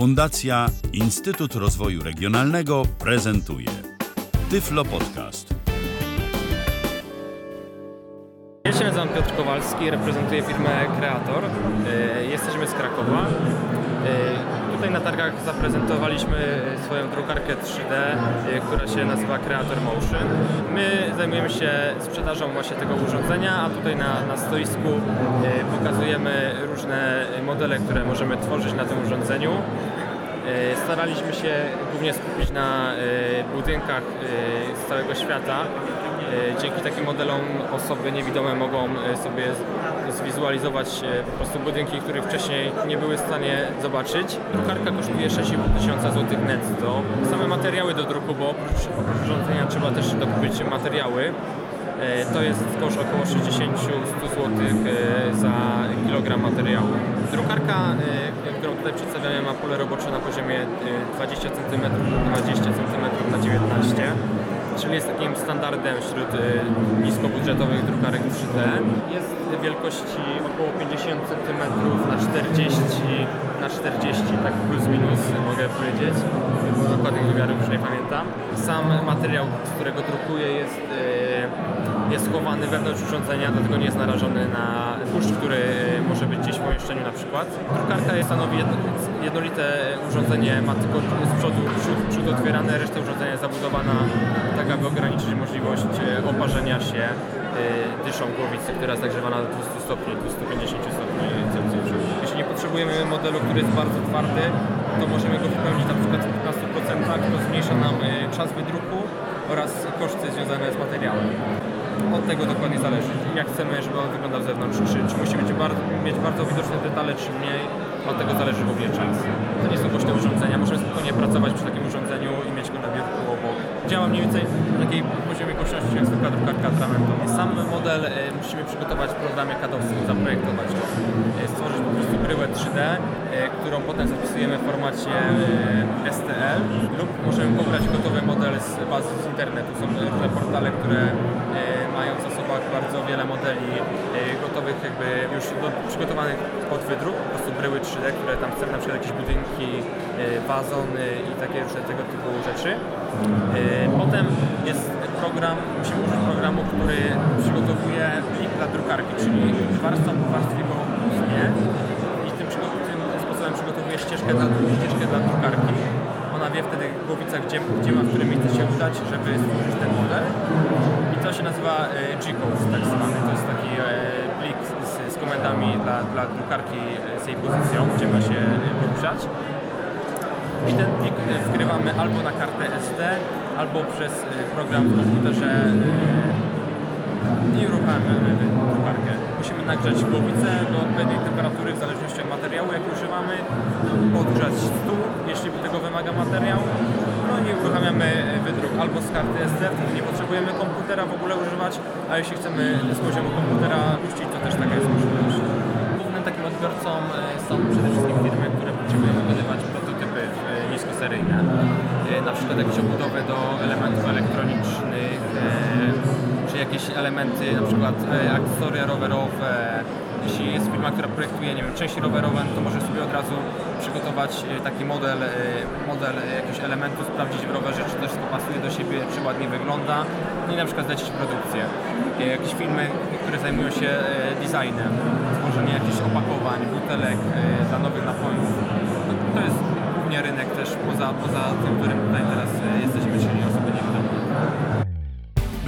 Fundacja Instytut Rozwoju Regionalnego prezentuje Tyflo Podcast. Ja się nazywam Piotr Kowalski, reprezentuję firmę Kreator. E, Jesteśmy z Krakowa. E, Tutaj na targach zaprezentowaliśmy swoją drukarkę 3D, e, która się nazywa Creator Motion. My zajmujemy się sprzedażą właśnie tego urządzenia, a tutaj na, na stoisku e, pokazujemy różne modele, które możemy tworzyć na tym urządzeniu. E, Staraliśmy się głównie skupić na e, budynkach e, z całego świata. E, Dzięki takim modelom osoby niewidome mogą e, sobie zwizualizować e, po prostu budynki, których wcześniej nie były w stanie zobaczyć. Drukarka kosztuje 6,5 tysiąca złotych netto. Same materiały do druku, bo oprócz urządzenia trzeba też dokupić materiały. To jest koszt około 60-100 zł za kilogram materiału. Drukarka, którą tutaj przedstawiamy, ma pole robocze na poziomie e, 20 cm na 20 cm na 19 czyli jest takim standardem wśród e, niskobudżetowych drukarek 3D. Jest wielkości około 50 cm na 40 na 40, tak plus minus mogę powiedzieć. Dokładnych wymiarów już nie pamiętam. Sam materiał, z którego drukuję jest, e, jest schowany wewnątrz urządzenia, dlatego nie jest narażony na tłuszcz, który może być gdzieś w pomieszczeniu na przykład. Drukarka stanowi jedno, jednolite urządzenie, ma tylko z przodu przód, przód otwierany, reszta urządzenia jest zabudowana tak, aby ograniczyć możliwość e, oparzenia się e, dyszą głowicy, która jest nagrzewana do 200 stopni, 250 stopni Celsjusza. Jeśli nie potrzebujemy modelu, który jest bardzo twardy, to możemy go wypełnić na przykład w 15%, to zmniejsza nam e, czas wydruku oraz koszty związane z materiałem. Od tego dokładnie zależy, jak chcemy, żeby on wyglądał z zewnątrz, czy, czy musi być bardzo, mieć bardzo widoczne detale, czy mniej. Od tego zależy również czas. To nie są głośne urządzenia, możemy spokojnie pracować przy takim urządzeniu i mieć go na biurku obok. Działa mniej więcej na takiej poziomie głośności, jak zwykła drukarka atramentu. Sam model e, musimy przygotować w programie CAD-owskim, zaprojektować go. E, stworzyć po prostu 3D, e, którą potem zapisujemy w formacie e, STL lub możemy pobrać gotowy model z bazy z internetu. Są różne portale, które e, mają w zasobach bardzo wiele modeli gotowych, jakby już do, przygotowanych pod wydruk, po prostu bryły 3D, które tam chcemy, na przykład jakieś budynki, wazony i takie różne tego typu rzeczy. Potem jest program, musimy użyć programu, który przygotowuje plik dla drukarki, czyli warstwa po warstwie go sposobem przygotowuje ścieżkę dla, ścieżkę dla drukarki. Ona wie wtedy głowica, gdzie, gdzie ma w którym miejsce się udać, żeby stworzyć ten model. I to się nazywa e, G-code tak zwany. To jest taki e, plik z, z komendami dla, dla drukarki z jej pozycją, gdzie ma się e, poruszać. I ten plik wgrywamy albo na kartę SD, albo przez program w komputerze i uruchamiamy drukarkę. Nagrzać głowicę do odpowiedniej temperatury w zależności od materiału, jaki używamy, podgrzać stół, jeśli tego wymaga materiał. No i uruchamiamy wydruk albo z karty SD, nie potrzebujemy komputera w ogóle używać, a jeśli chcemy z poziomu komputera puścić, to też taka jest możliwość. Głównym takim odbiorcą e, są przede wszystkim firmy, które potrzebują wykonywać prototypy e, niskoseryjne. E, Na przykład jakieś obudowy do elementów jakieś elementy, na przykład e, akcesoria rowerowe. Jeśli jest firma, która projektuje, nie wiem, części rowerowe, no to może sobie od razu przygotować e, taki model, e, model jakiegoś elementu, sprawdzić w rowerze, czy to wszystko pasuje do siebie, czy ładnie wygląda, no i na przykład zlecić produkcję. Jakieś firmy, które zajmują się designem, tworzenie jakichś opakowań, butelek dla nowych napojów. No, to jest głównie rynek też poza, poza tym, którym tutaj teraz jesteśmy.